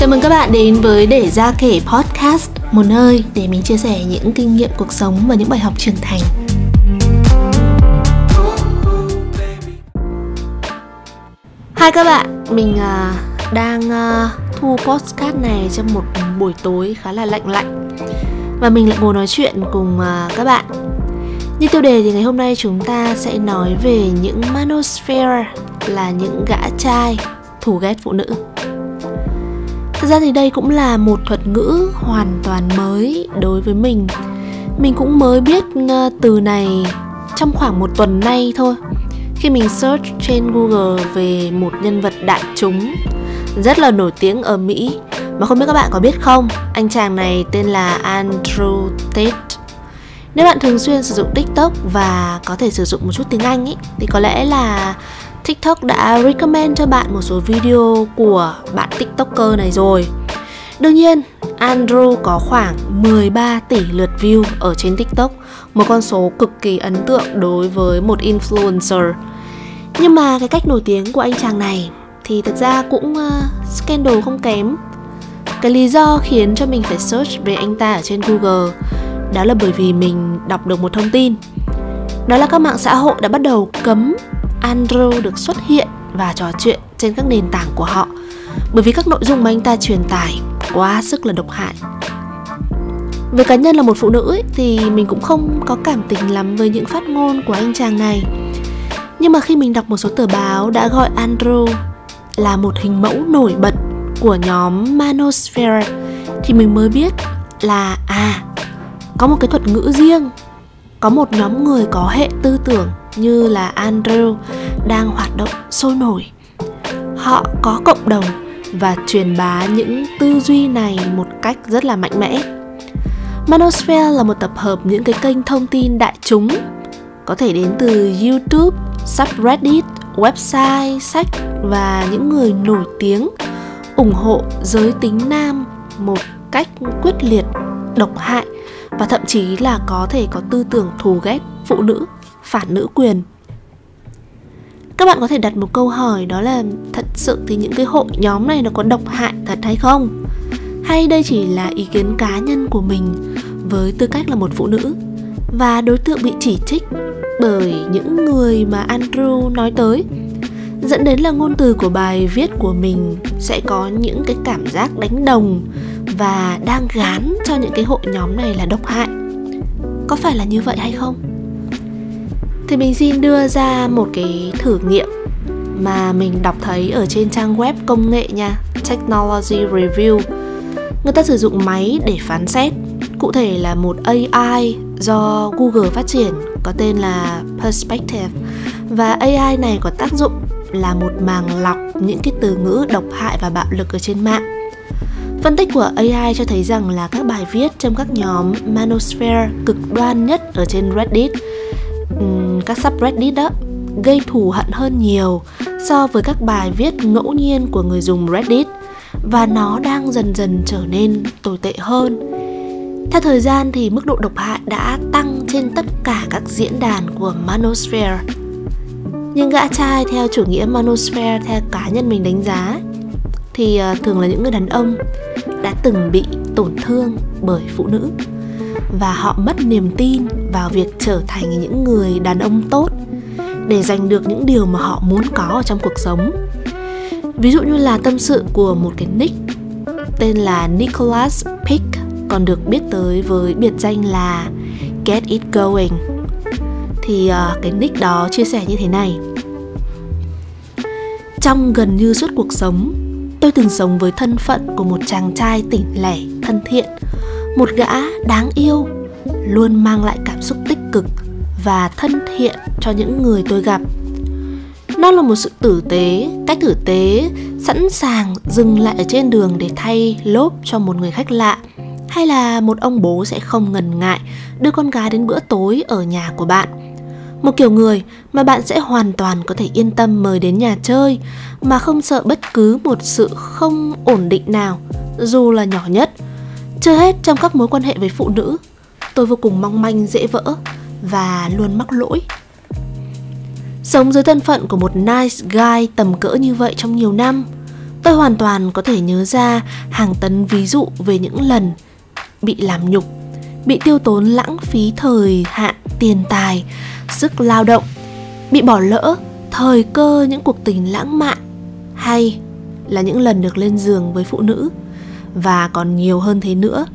Chào mừng các bạn đến với Để Ra Kể Podcast Một nơi để mình chia sẻ những kinh nghiệm cuộc sống và những bài học trưởng thành. Hai các bạn, mình uh, đang uh, thu podcast này trong một buổi tối khá là lạnh lạnh. Và mình lại ngồi nói chuyện cùng uh, các bạn. Như tiêu đề thì ngày hôm nay chúng ta sẽ nói về những manosphere là những gã trai thù ghét phụ nữ ra thì đây cũng là một thuật ngữ hoàn toàn mới đối với mình. Mình cũng mới biết ờ, từ này trong khoảng một tuần nay thôi. Khi mình search trên Google về một nhân vật đại chúng rất là nổi tiếng ở Mỹ Mà không biết các bạn có biết không Anh chàng này tên là Andrew Tate. Nếu bạn thường xuyên sử dụng TikTok và có thể sử dụng một chút tiếng Anh ý, Thì có lẽ là TikTok đã recommend cho bạn một số video của bạn TikToker này rồi. Đương nhiên, Andrew có khoảng 13 tỷ lượt view ở trên TikTok, một con số cực kỳ ấn tượng đối với một influencer. Nhưng mà cái cách nổi tiếng của anh chàng này thì thật ra cũng uh, scandal không kém. Cái lý do khiến cho mình phải search về anh ta ở trên Google đó là bởi vì mình đọc được một thông tin. Đó là các mạng xã hội đã bắt đầu cấm Andrew được xuất hiện và trò chuyện trên các nền tảng của họ bởi vì các nội dung mà anh ta truyền tải quá sức là độc hại. Về cá nhân là một phụ nữ ấy, thì mình cũng không có cảm tình lắm với những phát ngôn của anh chàng này. Nhưng mà khi mình đọc một số tờ báo đã gọi Andrew là một hình mẫu nổi bật của nhóm Manosphere thì mình mới biết là à có một cái thuật ngữ riêng có một nhóm người có hệ tư tưởng như là Andrew đang hoạt động sôi nổi. Họ có cộng đồng và truyền bá những tư duy này một cách rất là mạnh mẽ. Manosphere là một tập hợp những cái kênh thông tin đại chúng có thể đến từ YouTube, subreddit, website, sách và những người nổi tiếng ủng hộ giới tính nam một cách quyết liệt, độc hại và thậm chí là có thể có tư tưởng thù ghét phụ nữ, phản nữ quyền. Các bạn có thể đặt một câu hỏi đó là thật sự thì những cái hội nhóm này nó có độc hại thật hay không? Hay đây chỉ là ý kiến cá nhân của mình với tư cách là một phụ nữ và đối tượng bị chỉ trích bởi những người mà Andrew nói tới? Dẫn đến là ngôn từ của bài viết của mình sẽ có những cái cảm giác đánh đồng và đang gán cho những cái hội nhóm này là độc hại. Có phải là như vậy hay không? Thì mình xin đưa ra một cái thử nghiệm mà mình đọc thấy ở trên trang web công nghệ nha, Technology Review. Người ta sử dụng máy để phán xét, cụ thể là một AI do Google phát triển, có tên là Perspective. Và AI này có tác dụng là một màng lọc những cái từ ngữ độc hại và bạo lực ở trên mạng. Phân tích của AI cho thấy rằng là các bài viết trong các nhóm Manosphere cực đoan nhất ở trên Reddit các subreddit đó gây thù hận hơn nhiều so với các bài viết ngẫu nhiên của người dùng Reddit và nó đang dần dần trở nên tồi tệ hơn. Theo thời gian thì mức độ độc hại đã tăng trên tất cả các diễn đàn của Manosphere. Nhưng gã trai theo chủ nghĩa Manosphere, theo cá nhân mình đánh giá, thì ờ, thường là những người đàn ông đã từng bị tổn thương bởi phụ nữ và họ mất niềm tin vào việc trở thành những người đàn ông tốt để giành được những điều mà họ muốn có ở trong cuộc sống. Ví dụ như là tâm sự của một cái nick tên là Nicholas Pick còn được biết tới với biệt danh là Get It Going. Thì uh, cái nick đó chia sẻ như thế này. Trong gần như suốt cuộc sống tôi từng sống với thân phận của một chàng trai tỉnh lẻ thân thiện một gã đáng yêu luôn mang lại cảm xúc tích cực và thân thiện cho những người tôi gặp. Nó là một sự tử tế, cách tử tế sẵn sàng dừng lại ở trên đường để thay lốp cho một người khách lạ, hay là một ông bố sẽ không ngần ngại đưa con gái đến bữa tối ở nhà của bạn. Một kiểu người mà bạn sẽ hoàn toàn có thể yên tâm mời đến nhà chơi, mà không sợ bất cứ một sự không ổn định nào, dù là nhỏ nhất chưa hết trong các mối quan hệ với phụ nữ, tôi vô cùng mong manh dễ vỡ và luôn mắc lỗi. Sống dưới thân phận của một nice guy tầm cỡ như vậy trong nhiều năm, Tôi hoàn toàn có thể nhớ ra hàng tấn ví dụ về những lần bị làm nhục, bị tiêu tốn lãng phí thời hạn tiền tài, sức lao động, bị bỏ lỡ thời cơ những cuộc tình lãng mạn hay là những lần được lên giường với phụ nữ và còn nhiều hơn thế nữa.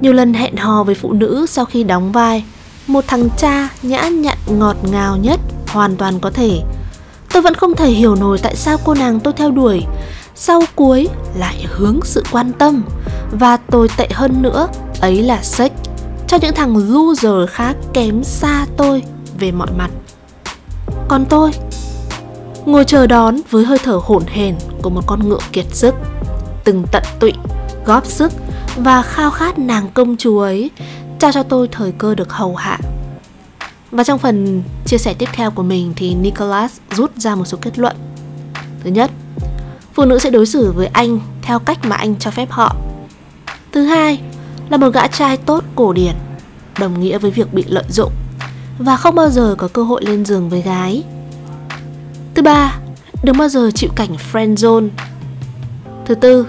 Nhiều lần hẹn hò với phụ nữ sau khi đóng vai một thằng cha nhã nhặn ngọt ngào nhất hoàn toàn có thể. Tôi vẫn không thể hiểu nổi tại sao cô nàng tôi theo đuổi sau cuối lại hướng sự quan tâm và tồi tệ hơn nữa ấy là sex cho những thằng loser khác kém xa tôi về mọi mặt. Còn tôi ngồi chờ đón với hơi thở hổn hển của một con ngựa kiệt sức, từng tận tụy, góp sức và khao khát nàng công chúa ấy trao cho tôi thời cơ được hầu hạ. Và trong phần chia sẻ tiếp theo của mình thì Nicholas rút ra một số kết luận. Thứ nhất, phụ nữ sẽ đối xử với anh theo cách mà anh cho phép họ. Thứ hai, là một gã trai tốt cổ điển, đồng nghĩa với việc bị lợi dụng và không bao giờ có cơ hội lên giường với gái. Thứ ba, đừng bao giờ chịu cảnh friend zone. Thứ tư,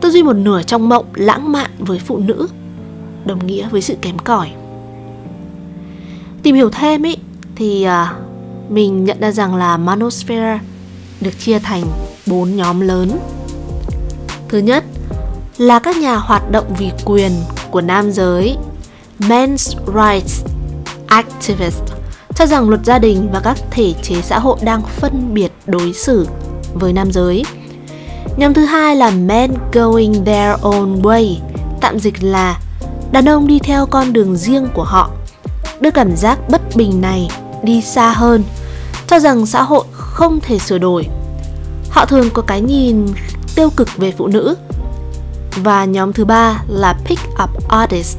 tư duy một nửa trong mộng lãng mạn với phụ nữ, đồng nghĩa với sự kém cỏi. Tìm hiểu thêm ý thì à, mình nhận ra rằng là manosphere được chia thành bốn nhóm lớn. Thứ nhất là các nhà hoạt động vì quyền của nam giới, men's rights activists cho rằng luật gia đình và các thể chế xã hội đang phân biệt đối xử với nam giới. Nhóm thứ hai là men going their own way, tạm dịch là đàn ông đi theo con đường riêng của họ. Đưa cảm giác bất bình này đi xa hơn, cho rằng xã hội không thể sửa đổi. Họ thường có cái nhìn tiêu cực về phụ nữ. Và nhóm thứ ba là pick up artist,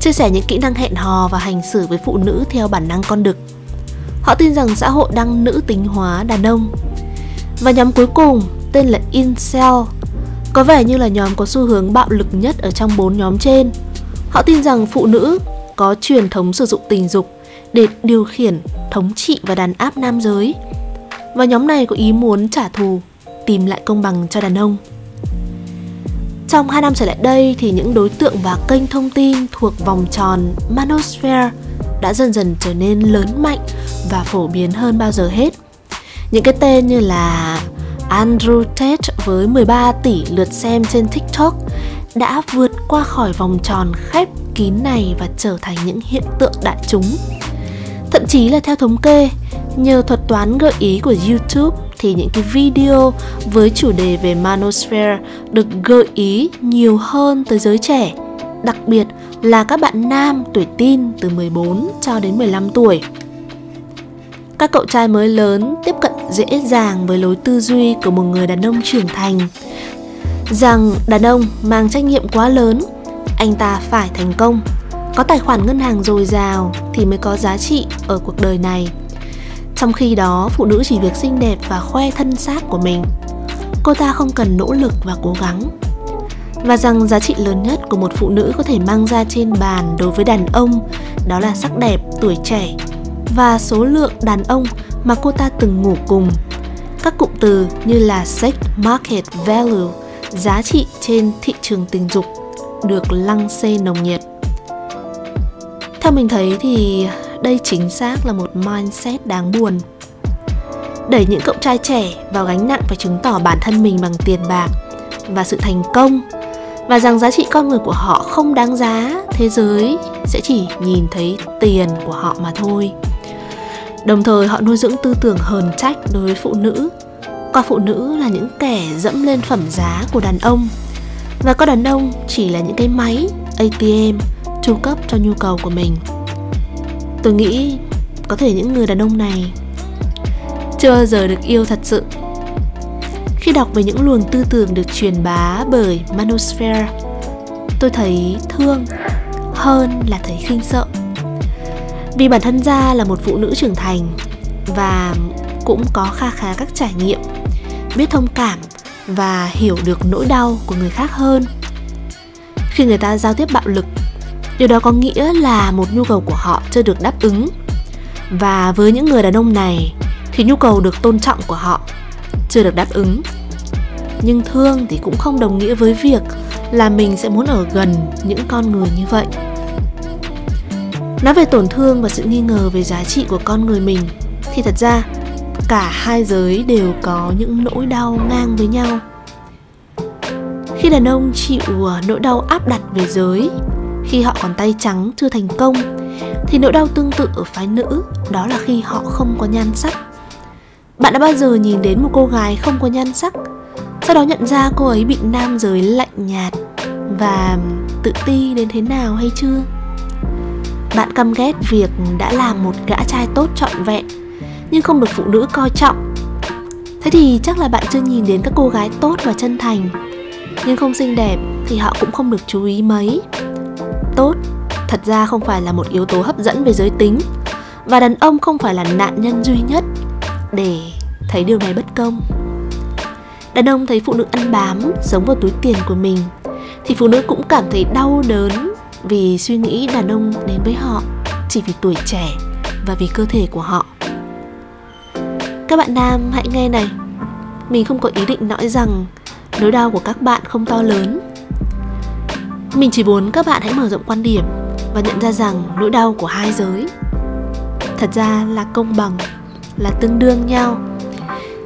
chia sẻ những kỹ năng hẹn hò và hành xử với phụ nữ theo bản năng con đực. Họ tin rằng xã hội đang nữ tính hóa đàn ông. Và nhóm cuối cùng tên là Incel, có vẻ như là nhóm có xu hướng bạo lực nhất ở trong bốn nhóm trên. Họ tin rằng phụ nữ có truyền thống sử dụng tình dục để điều khiển, thống trị và đàn áp nam giới. Và nhóm này có ý muốn trả thù, tìm lại công bằng cho đàn ông. Trong 2 năm trở lại đây thì những đối tượng và kênh thông tin thuộc vòng tròn Manosphere đã dần dần trở nên lớn mạnh và phổ biến hơn bao giờ hết. Những cái tên như là Andrew Tate với 13 tỷ lượt xem trên TikTok đã vượt qua khỏi vòng tròn khép kín này và trở thành những hiện tượng đại chúng. Thậm chí là theo thống kê, nhờ thuật toán gợi ý của YouTube thì những cái video với chủ đề về manosphere được gợi ý nhiều hơn tới giới trẻ, đặc biệt là các bạn nam tuổi teen từ 14 cho đến 15 tuổi. Các cậu trai mới lớn tiếp cận dễ dàng với lối tư duy của một người đàn ông trưởng thành rằng đàn ông mang trách nhiệm quá lớn, anh ta phải thành công, có tài khoản ngân hàng dồi dào thì mới có giá trị ở cuộc đời này. Trong khi đó, phụ nữ chỉ việc xinh đẹp và khoe thân xác của mình. Cô ta không cần nỗ lực và cố gắng. Và rằng giá trị lớn nhất của một phụ nữ có thể mang ra trên bàn đối với đàn ông đó là sắc đẹp, tuổi trẻ và số lượng đàn ông mà cô ta từng ngủ cùng. Các cụm từ như là sex market value, giá trị trên thị trường tình dục được lăng xê nồng nhiệt. Theo mình thấy thì đây chính xác là một mindset đáng buồn. Đẩy những cậu trai trẻ vào gánh nặng phải chứng tỏ bản thân mình bằng tiền bạc và sự thành công và rằng giá trị con người của họ không đáng giá, thế giới sẽ chỉ nhìn thấy tiền của họ mà thôi. Đồng thời họ nuôi dưỡng tư tưởng hờn trách đối với phụ nữ. Coi phụ nữ là những kẻ dẫm lên phẩm giá của đàn ông. Và coi đàn ông chỉ là những cái máy ATM chu cấp cho nhu cầu của mình. Tôi nghĩ có thể những người đàn ông này chưa bao giờ được yêu thật sự. Khi đọc về những luồng tư tưởng được truyền bá bởi Manosphere, Tôi thấy thương hơn là thấy khinh sợ vì bản thân ra là một phụ nữ trưởng thành và cũng có kha khá các trải nghiệm, biết thông cảm và hiểu được nỗi đau của người khác hơn. Khi người ta giao tiếp bạo lực, điều đó có nghĩa là một nhu cầu của họ chưa được đáp ứng. Và với những người đàn ông này thì nhu cầu được tôn trọng của họ chưa được đáp ứng. Nhưng thương thì cũng không đồng nghĩa với việc là mình sẽ muốn ở gần những con người như vậy nói về tổn thương và sự nghi ngờ về giá trị của con người mình, thì thật ra, cả hai giới đều có những nỗi đau ngang với nhau. Khi đàn ông chịu à, nỗi đau áp đặt về giới, khi họ còn tay trắng chưa thành công, thì nỗi đau tương tự ở phái nữ, đó là khi họ không có nhan sắc. Bạn đã bao giờ nhìn đến một cô gái không có nhan sắc? Sau đó nhận ra cô ấy bị nam giới lạnh nhạt và tự ti đến thế nào hay chưa? Bạn căm ghét việc đã làm một gã trai tốt trọn vẹn, nhưng không được phụ nữ coi trọng. Thế thì chắc là bạn chưa nhìn đến các cô gái tốt và chân thành. Nhưng không xinh đẹp thì họ cũng không được chú ý mấy. Tốt thật ra không phải là một yếu tố hấp dẫn về giới tính, và đàn ông không phải là nạn nhân duy nhất để thấy điều này bất công. Đàn ông thấy phụ nữ ăn bám, sống vào túi tiền của mình, thì phụ nữ cũng cảm thấy đau đớn vì suy nghĩ đàn ông đến với họ, chỉ vì tuổi trẻ và vì cơ thể của họ. Các bạn nam, hãy nghe này. Mình không có ý định nói rằng nỗi đau của các bạn không to lớn. Mình chỉ muốn các bạn hãy mở rộng quan điểm và nhận ra rằng nỗi đau của hai giới thật ra là công bằng, là tương đương nhau.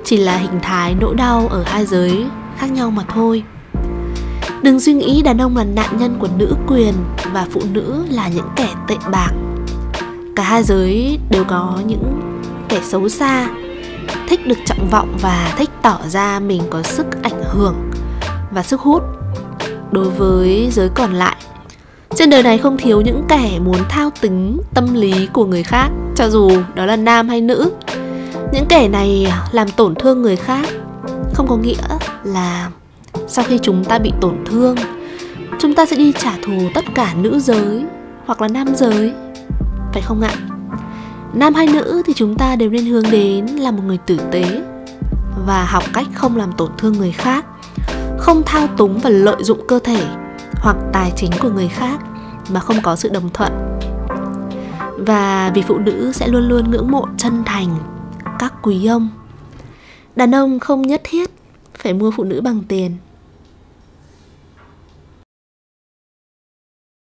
Chỉ là hình thái nỗi đau ở hai giới khác nhau mà thôi đừng suy nghĩ đàn ông là nạn nhân của nữ quyền và phụ nữ là những kẻ tệ bạc. Cả hai giới đều có những kẻ xấu xa, thích được trọng vọng và thích tỏ ra mình có sức ảnh hưởng và sức hút đối với giới còn lại. Trên đời này không thiếu những kẻ muốn thao túng tâm lý của người khác, cho dù đó là nam hay nữ. Những kẻ này làm tổn thương người khác không có nghĩa là sau khi chúng ta bị tổn thương, chúng ta sẽ đi trả thù tất cả nữ giới hoặc là nam giới. Phải không ạ? Nam hay nữ thì chúng ta đều nên hướng đến là một người tử tế và học cách không làm tổn thương người khác, không thao túng và lợi dụng cơ thể hoặc tài chính của người khác mà không có sự đồng thuận. Và vì phụ nữ sẽ luôn luôn ngưỡng mộ chân thành, các quý ông. Đàn ông không nhất thiết phải mua phụ nữ bằng tiền.